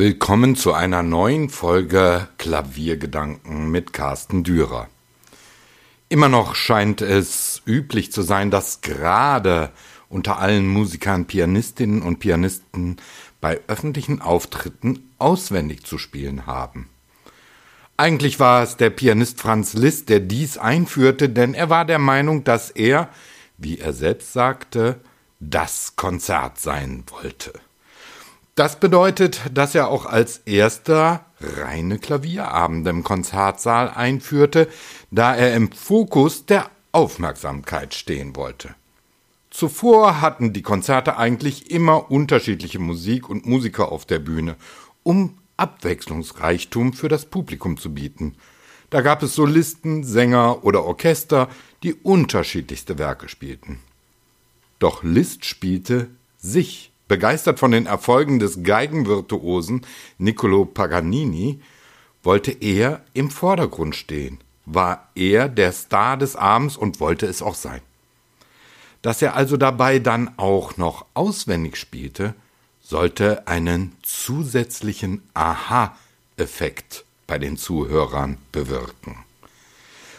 Willkommen zu einer neuen Folge Klaviergedanken mit Carsten Dürer. Immer noch scheint es üblich zu sein, dass gerade unter allen Musikern Pianistinnen und Pianisten bei öffentlichen Auftritten auswendig zu spielen haben. Eigentlich war es der Pianist Franz Liszt, der dies einführte, denn er war der Meinung, dass er, wie er selbst sagte, das Konzert sein wollte. Das bedeutet, dass er auch als erster reine Klavierabende im Konzertsaal einführte, da er im Fokus der Aufmerksamkeit stehen wollte. Zuvor hatten die Konzerte eigentlich immer unterschiedliche Musik und Musiker auf der Bühne, um Abwechslungsreichtum für das Publikum zu bieten. Da gab es Solisten, Sänger oder Orchester, die unterschiedlichste Werke spielten. Doch Liszt spielte sich Begeistert von den Erfolgen des Geigenvirtuosen Niccolo Paganini wollte er im Vordergrund stehen, war er der Star des Abends und wollte es auch sein. Dass er also dabei dann auch noch auswendig spielte, sollte einen zusätzlichen Aha-Effekt bei den Zuhörern bewirken.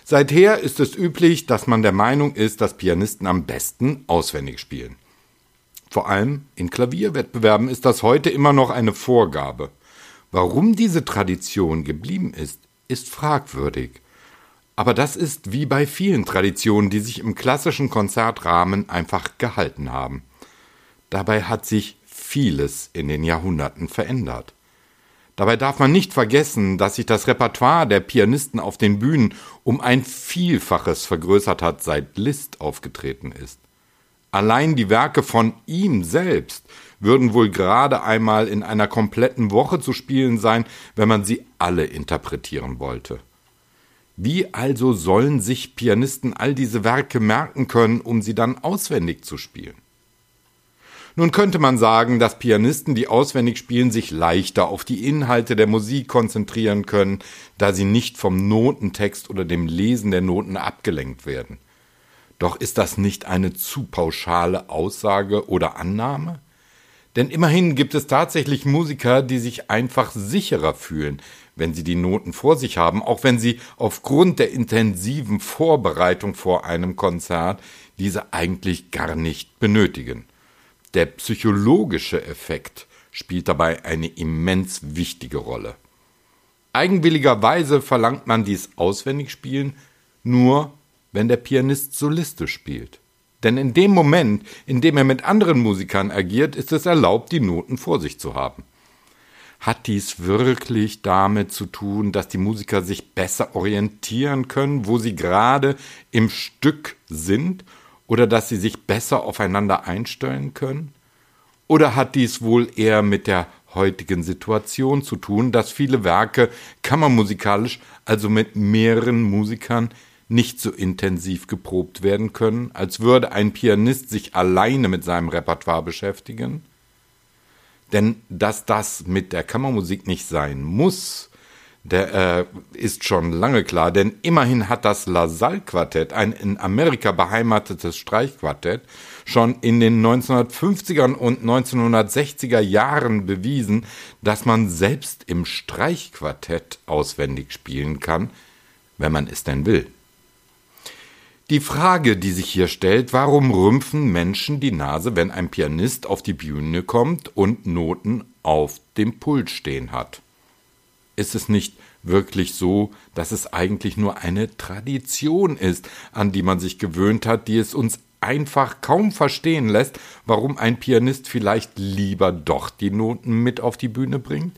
Seither ist es üblich, dass man der Meinung ist, dass Pianisten am besten auswendig spielen. Vor allem in Klavierwettbewerben ist das heute immer noch eine Vorgabe. Warum diese Tradition geblieben ist, ist fragwürdig. Aber das ist wie bei vielen Traditionen, die sich im klassischen Konzertrahmen einfach gehalten haben. Dabei hat sich vieles in den Jahrhunderten verändert. Dabei darf man nicht vergessen, dass sich das Repertoire der Pianisten auf den Bühnen um ein Vielfaches vergrößert hat, seit Liszt aufgetreten ist. Allein die Werke von ihm selbst würden wohl gerade einmal in einer kompletten Woche zu spielen sein, wenn man sie alle interpretieren wollte. Wie also sollen sich Pianisten all diese Werke merken können, um sie dann auswendig zu spielen? Nun könnte man sagen, dass Pianisten, die auswendig spielen, sich leichter auf die Inhalte der Musik konzentrieren können, da sie nicht vom Notentext oder dem Lesen der Noten abgelenkt werden. Doch ist das nicht eine zu pauschale Aussage oder Annahme? Denn immerhin gibt es tatsächlich Musiker, die sich einfach sicherer fühlen, wenn sie die Noten vor sich haben, auch wenn sie aufgrund der intensiven Vorbereitung vor einem Konzert diese eigentlich gar nicht benötigen. Der psychologische Effekt spielt dabei eine immens wichtige Rolle. Eigenwilligerweise verlangt man dies auswendig spielen nur wenn der Pianist Soliste spielt. Denn in dem Moment, in dem er mit anderen Musikern agiert, ist es erlaubt, die Noten vor sich zu haben. Hat dies wirklich damit zu tun, dass die Musiker sich besser orientieren können, wo sie gerade im Stück sind, oder dass sie sich besser aufeinander einstellen können? Oder hat dies wohl eher mit der heutigen Situation zu tun, dass viele Werke kammermusikalisch, also mit mehreren Musikern, nicht so intensiv geprobt werden können, als würde ein Pianist sich alleine mit seinem Repertoire beschäftigen? Denn dass das mit der Kammermusik nicht sein muss, der äh, ist schon lange klar, denn immerhin hat das La Salle Quartett, ein in Amerika beheimatetes Streichquartett, schon in den 1950er und 1960er Jahren bewiesen, dass man selbst im Streichquartett auswendig spielen kann, wenn man es denn will. Die Frage, die sich hier stellt, warum rümpfen Menschen die Nase, wenn ein Pianist auf die Bühne kommt und Noten auf dem Pult stehen hat? Ist es nicht wirklich so, dass es eigentlich nur eine Tradition ist, an die man sich gewöhnt hat, die es uns einfach kaum verstehen lässt, warum ein Pianist vielleicht lieber doch die Noten mit auf die Bühne bringt?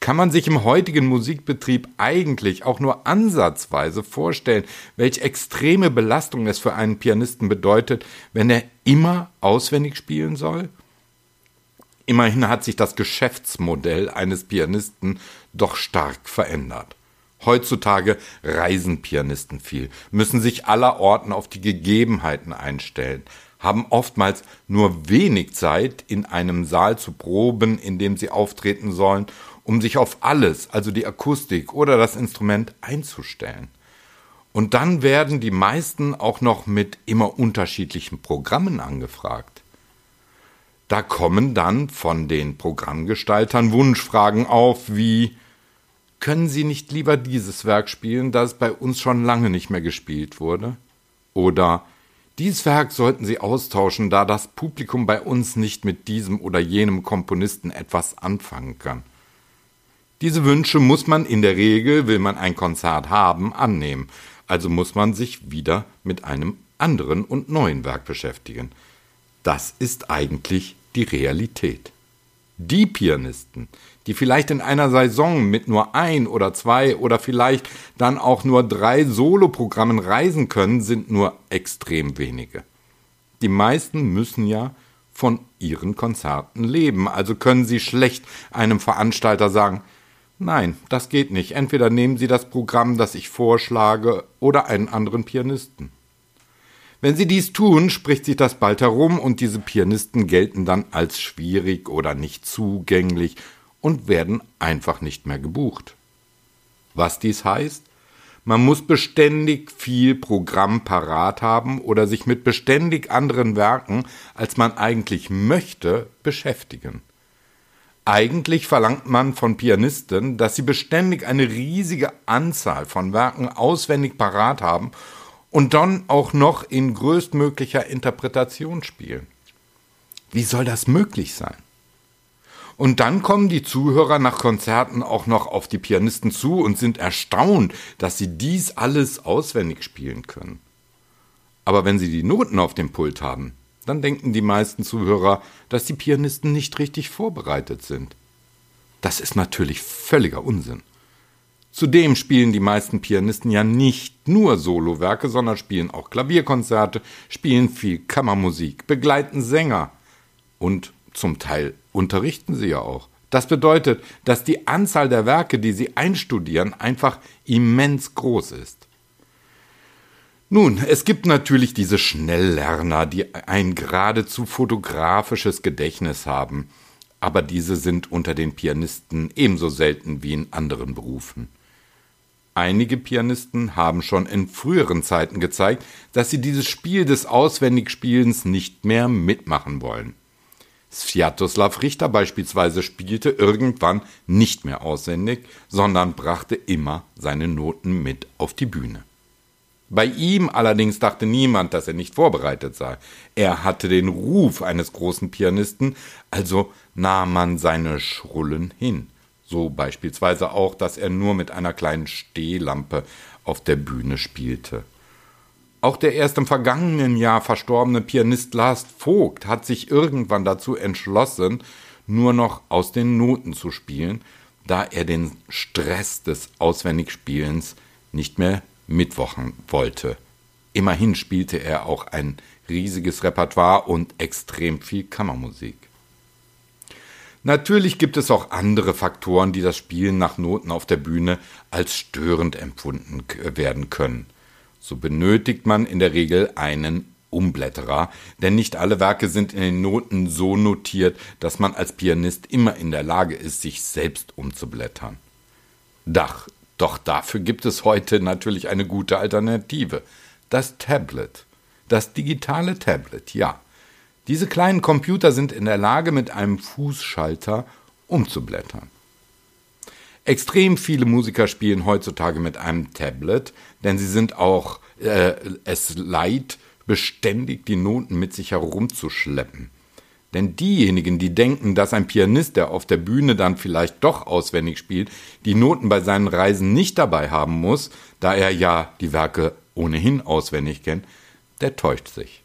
Kann man sich im heutigen Musikbetrieb eigentlich auch nur ansatzweise vorstellen, welche extreme Belastung es für einen Pianisten bedeutet, wenn er immer auswendig spielen soll? Immerhin hat sich das Geschäftsmodell eines Pianisten doch stark verändert. Heutzutage reisen Pianisten viel, müssen sich allerorten auf die Gegebenheiten einstellen, haben oftmals nur wenig Zeit, in einem Saal zu proben, in dem sie auftreten sollen um sich auf alles, also die Akustik oder das Instrument einzustellen. Und dann werden die meisten auch noch mit immer unterschiedlichen Programmen angefragt. Da kommen dann von den Programmgestaltern Wunschfragen auf wie können Sie nicht lieber dieses Werk spielen, da es bei uns schon lange nicht mehr gespielt wurde? Oder dies Werk sollten Sie austauschen, da das Publikum bei uns nicht mit diesem oder jenem Komponisten etwas anfangen kann. Diese Wünsche muss man in der Regel, will man ein Konzert haben, annehmen, also muss man sich wieder mit einem anderen und neuen Werk beschäftigen. Das ist eigentlich die Realität. Die Pianisten, die vielleicht in einer Saison mit nur ein oder zwei oder vielleicht dann auch nur drei Soloprogrammen reisen können, sind nur extrem wenige. Die meisten müssen ja von ihren Konzerten leben, also können sie schlecht einem Veranstalter sagen, nein, das geht nicht, entweder nehmen Sie das Programm, das ich vorschlage, oder einen anderen Pianisten. Wenn sie dies tun, spricht sich das bald herum und diese Pianisten gelten dann als schwierig oder nicht zugänglich und werden einfach nicht mehr gebucht. Was dies heißt? Man muss beständig viel Programm parat haben oder sich mit beständig anderen Werken, als man eigentlich möchte, beschäftigen. Eigentlich verlangt man von Pianisten, dass sie beständig eine riesige Anzahl von Werken auswendig parat haben und dann auch noch in größtmöglicher Interpretation spielen. Wie soll das möglich sein? Und dann kommen die Zuhörer nach Konzerten auch noch auf die Pianisten zu und sind erstaunt, dass sie dies alles auswendig spielen können. Aber wenn sie die Noten auf dem Pult haben, dann denken die meisten Zuhörer, dass die Pianisten nicht richtig vorbereitet sind. Das ist natürlich völliger Unsinn. Zudem spielen die meisten Pianisten ja nicht nur Solowerke, sondern spielen auch Klavierkonzerte, spielen viel Kammermusik, begleiten Sänger und zum Teil unterrichten sie ja auch. Das bedeutet, dass die Anzahl der Werke, die sie einstudieren, einfach immens groß ist. Nun, es gibt natürlich diese Schnelllerner, die ein geradezu fotografisches Gedächtnis haben, aber diese sind unter den Pianisten ebenso selten wie in anderen Berufen. Einige Pianisten haben schon in früheren Zeiten gezeigt, dass sie dieses Spiel des Auswendigspielens nicht mehr mitmachen wollen. Sviatoslav Richter beispielsweise spielte irgendwann nicht mehr auswendig, sondern brachte immer seine Noten mit auf die Bühne. Bei ihm allerdings dachte niemand, dass er nicht vorbereitet sei. Er hatte den Ruf eines großen Pianisten, also nahm man seine Schrullen hin. So beispielsweise auch, dass er nur mit einer kleinen Stehlampe auf der Bühne spielte. Auch der erst im vergangenen Jahr verstorbene Pianist Lars Vogt hat sich irgendwann dazu entschlossen, nur noch aus den Noten zu spielen, da er den Stress des Auswendigspielens nicht mehr mitwochen wollte. Immerhin spielte er auch ein riesiges Repertoire und extrem viel Kammermusik. Natürlich gibt es auch andere Faktoren, die das Spielen nach Noten auf der Bühne als störend empfunden werden können. So benötigt man in der Regel einen Umblätterer, denn nicht alle Werke sind in den Noten so notiert, dass man als Pianist immer in der Lage ist, sich selbst umzublättern. Dach, doch dafür gibt es heute natürlich eine gute Alternative. Das Tablet. Das digitale Tablet, ja. Diese kleinen Computer sind in der Lage, mit einem Fußschalter umzublättern. Extrem viele Musiker spielen heutzutage mit einem Tablet, denn sie sind auch äh, es leid, beständig die Noten mit sich herumzuschleppen. Denn diejenigen, die denken, dass ein Pianist, der auf der Bühne dann vielleicht doch auswendig spielt, die Noten bei seinen Reisen nicht dabei haben muss, da er ja die Werke ohnehin auswendig kennt, der täuscht sich.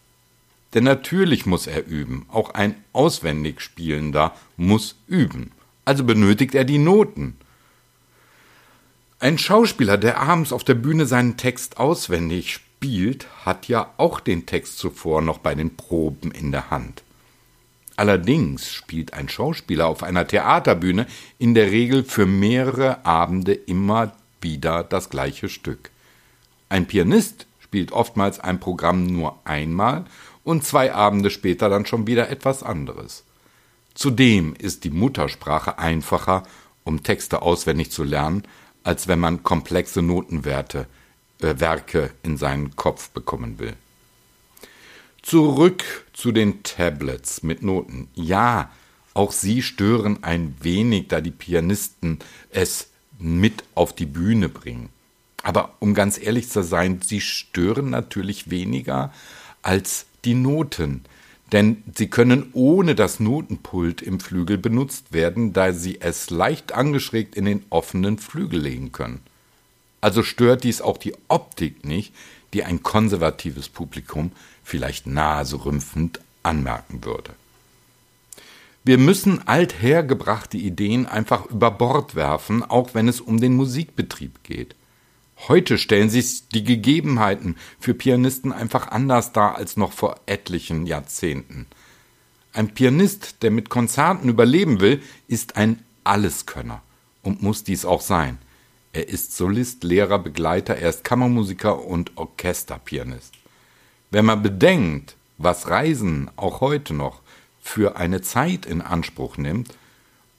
Denn natürlich muss er üben. Auch ein auswendig Spielender muss üben. Also benötigt er die Noten. Ein Schauspieler, der abends auf der Bühne seinen Text auswendig spielt, hat ja auch den Text zuvor noch bei den Proben in der Hand. Allerdings spielt ein Schauspieler auf einer Theaterbühne in der Regel für mehrere Abende immer wieder das gleiche Stück. Ein Pianist spielt oftmals ein Programm nur einmal und zwei Abende später dann schon wieder etwas anderes. Zudem ist die Muttersprache einfacher, um Texte auswendig zu lernen, als wenn man komplexe Notenwerte, äh, Werke in seinen Kopf bekommen will. Zurück zu den Tablets mit Noten. Ja, auch sie stören ein wenig, da die Pianisten es mit auf die Bühne bringen. Aber um ganz ehrlich zu sein, sie stören natürlich weniger als die Noten, denn sie können ohne das Notenpult im Flügel benutzt werden, da sie es leicht angeschrägt in den offenen Flügel legen können. Also stört dies auch die Optik nicht, die ein konservatives Publikum vielleicht naserümpfend anmerken würde. Wir müssen althergebrachte Ideen einfach über Bord werfen, auch wenn es um den Musikbetrieb geht. Heute stellen sich die Gegebenheiten für Pianisten einfach anders dar als noch vor etlichen Jahrzehnten. Ein Pianist, der mit Konzerten überleben will, ist ein Alleskönner und muss dies auch sein. Er ist Solist, Lehrer, Begleiter, er ist Kammermusiker und Orchesterpianist. Wenn man bedenkt, was Reisen auch heute noch für eine Zeit in Anspruch nimmt,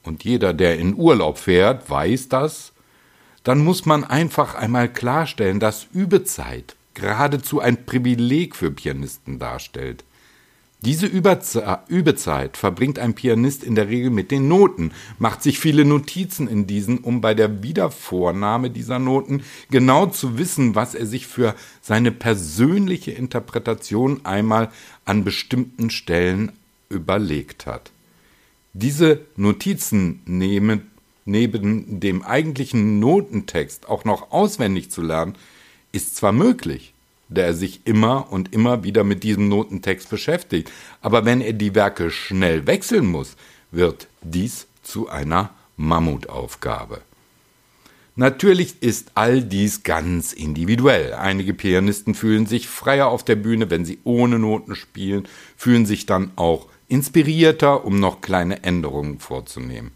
und jeder, der in Urlaub fährt, weiß das, dann muss man einfach einmal klarstellen, dass Übezeit geradezu ein Privileg für Pianisten darstellt. Diese Übezeit verbringt ein Pianist in der Regel mit den Noten, macht sich viele Notizen in diesen, um bei der Wiedervornahme dieser Noten genau zu wissen, was er sich für seine persönliche Interpretation einmal an bestimmten Stellen überlegt hat. Diese Notizen nehmen neben dem eigentlichen Notentext auch noch auswendig zu lernen, ist zwar möglich, da er sich immer und immer wieder mit diesem Notentext beschäftigt, aber wenn er die Werke schnell wechseln muss, wird dies zu einer Mammutaufgabe. Natürlich ist all dies ganz individuell. Einige Pianisten fühlen sich freier auf der Bühne, wenn sie ohne Noten spielen, fühlen sich dann auch inspirierter, um noch kleine Änderungen vorzunehmen.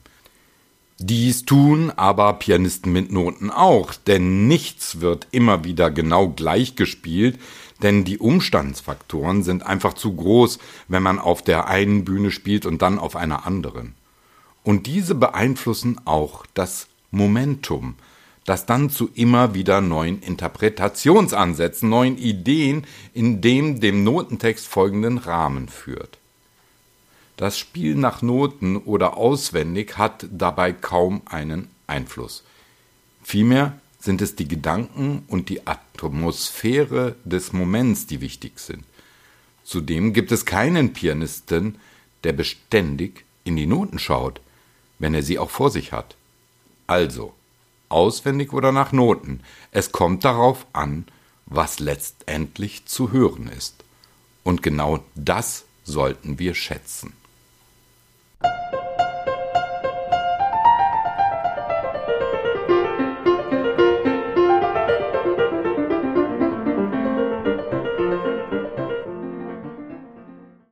Dies tun aber Pianisten mit Noten auch, denn nichts wird immer wieder genau gleich gespielt, denn die Umstandsfaktoren sind einfach zu groß, wenn man auf der einen Bühne spielt und dann auf einer anderen. Und diese beeinflussen auch das Momentum, das dann zu immer wieder neuen Interpretationsansätzen, neuen Ideen in dem dem Notentext folgenden Rahmen führt. Das Spiel nach Noten oder auswendig hat dabei kaum einen Einfluss. Vielmehr sind es die Gedanken und die Atmosphäre des Moments, die wichtig sind. Zudem gibt es keinen Pianisten, der beständig in die Noten schaut, wenn er sie auch vor sich hat. Also, auswendig oder nach Noten, es kommt darauf an, was letztendlich zu hören ist. Und genau das sollten wir schätzen. Bye.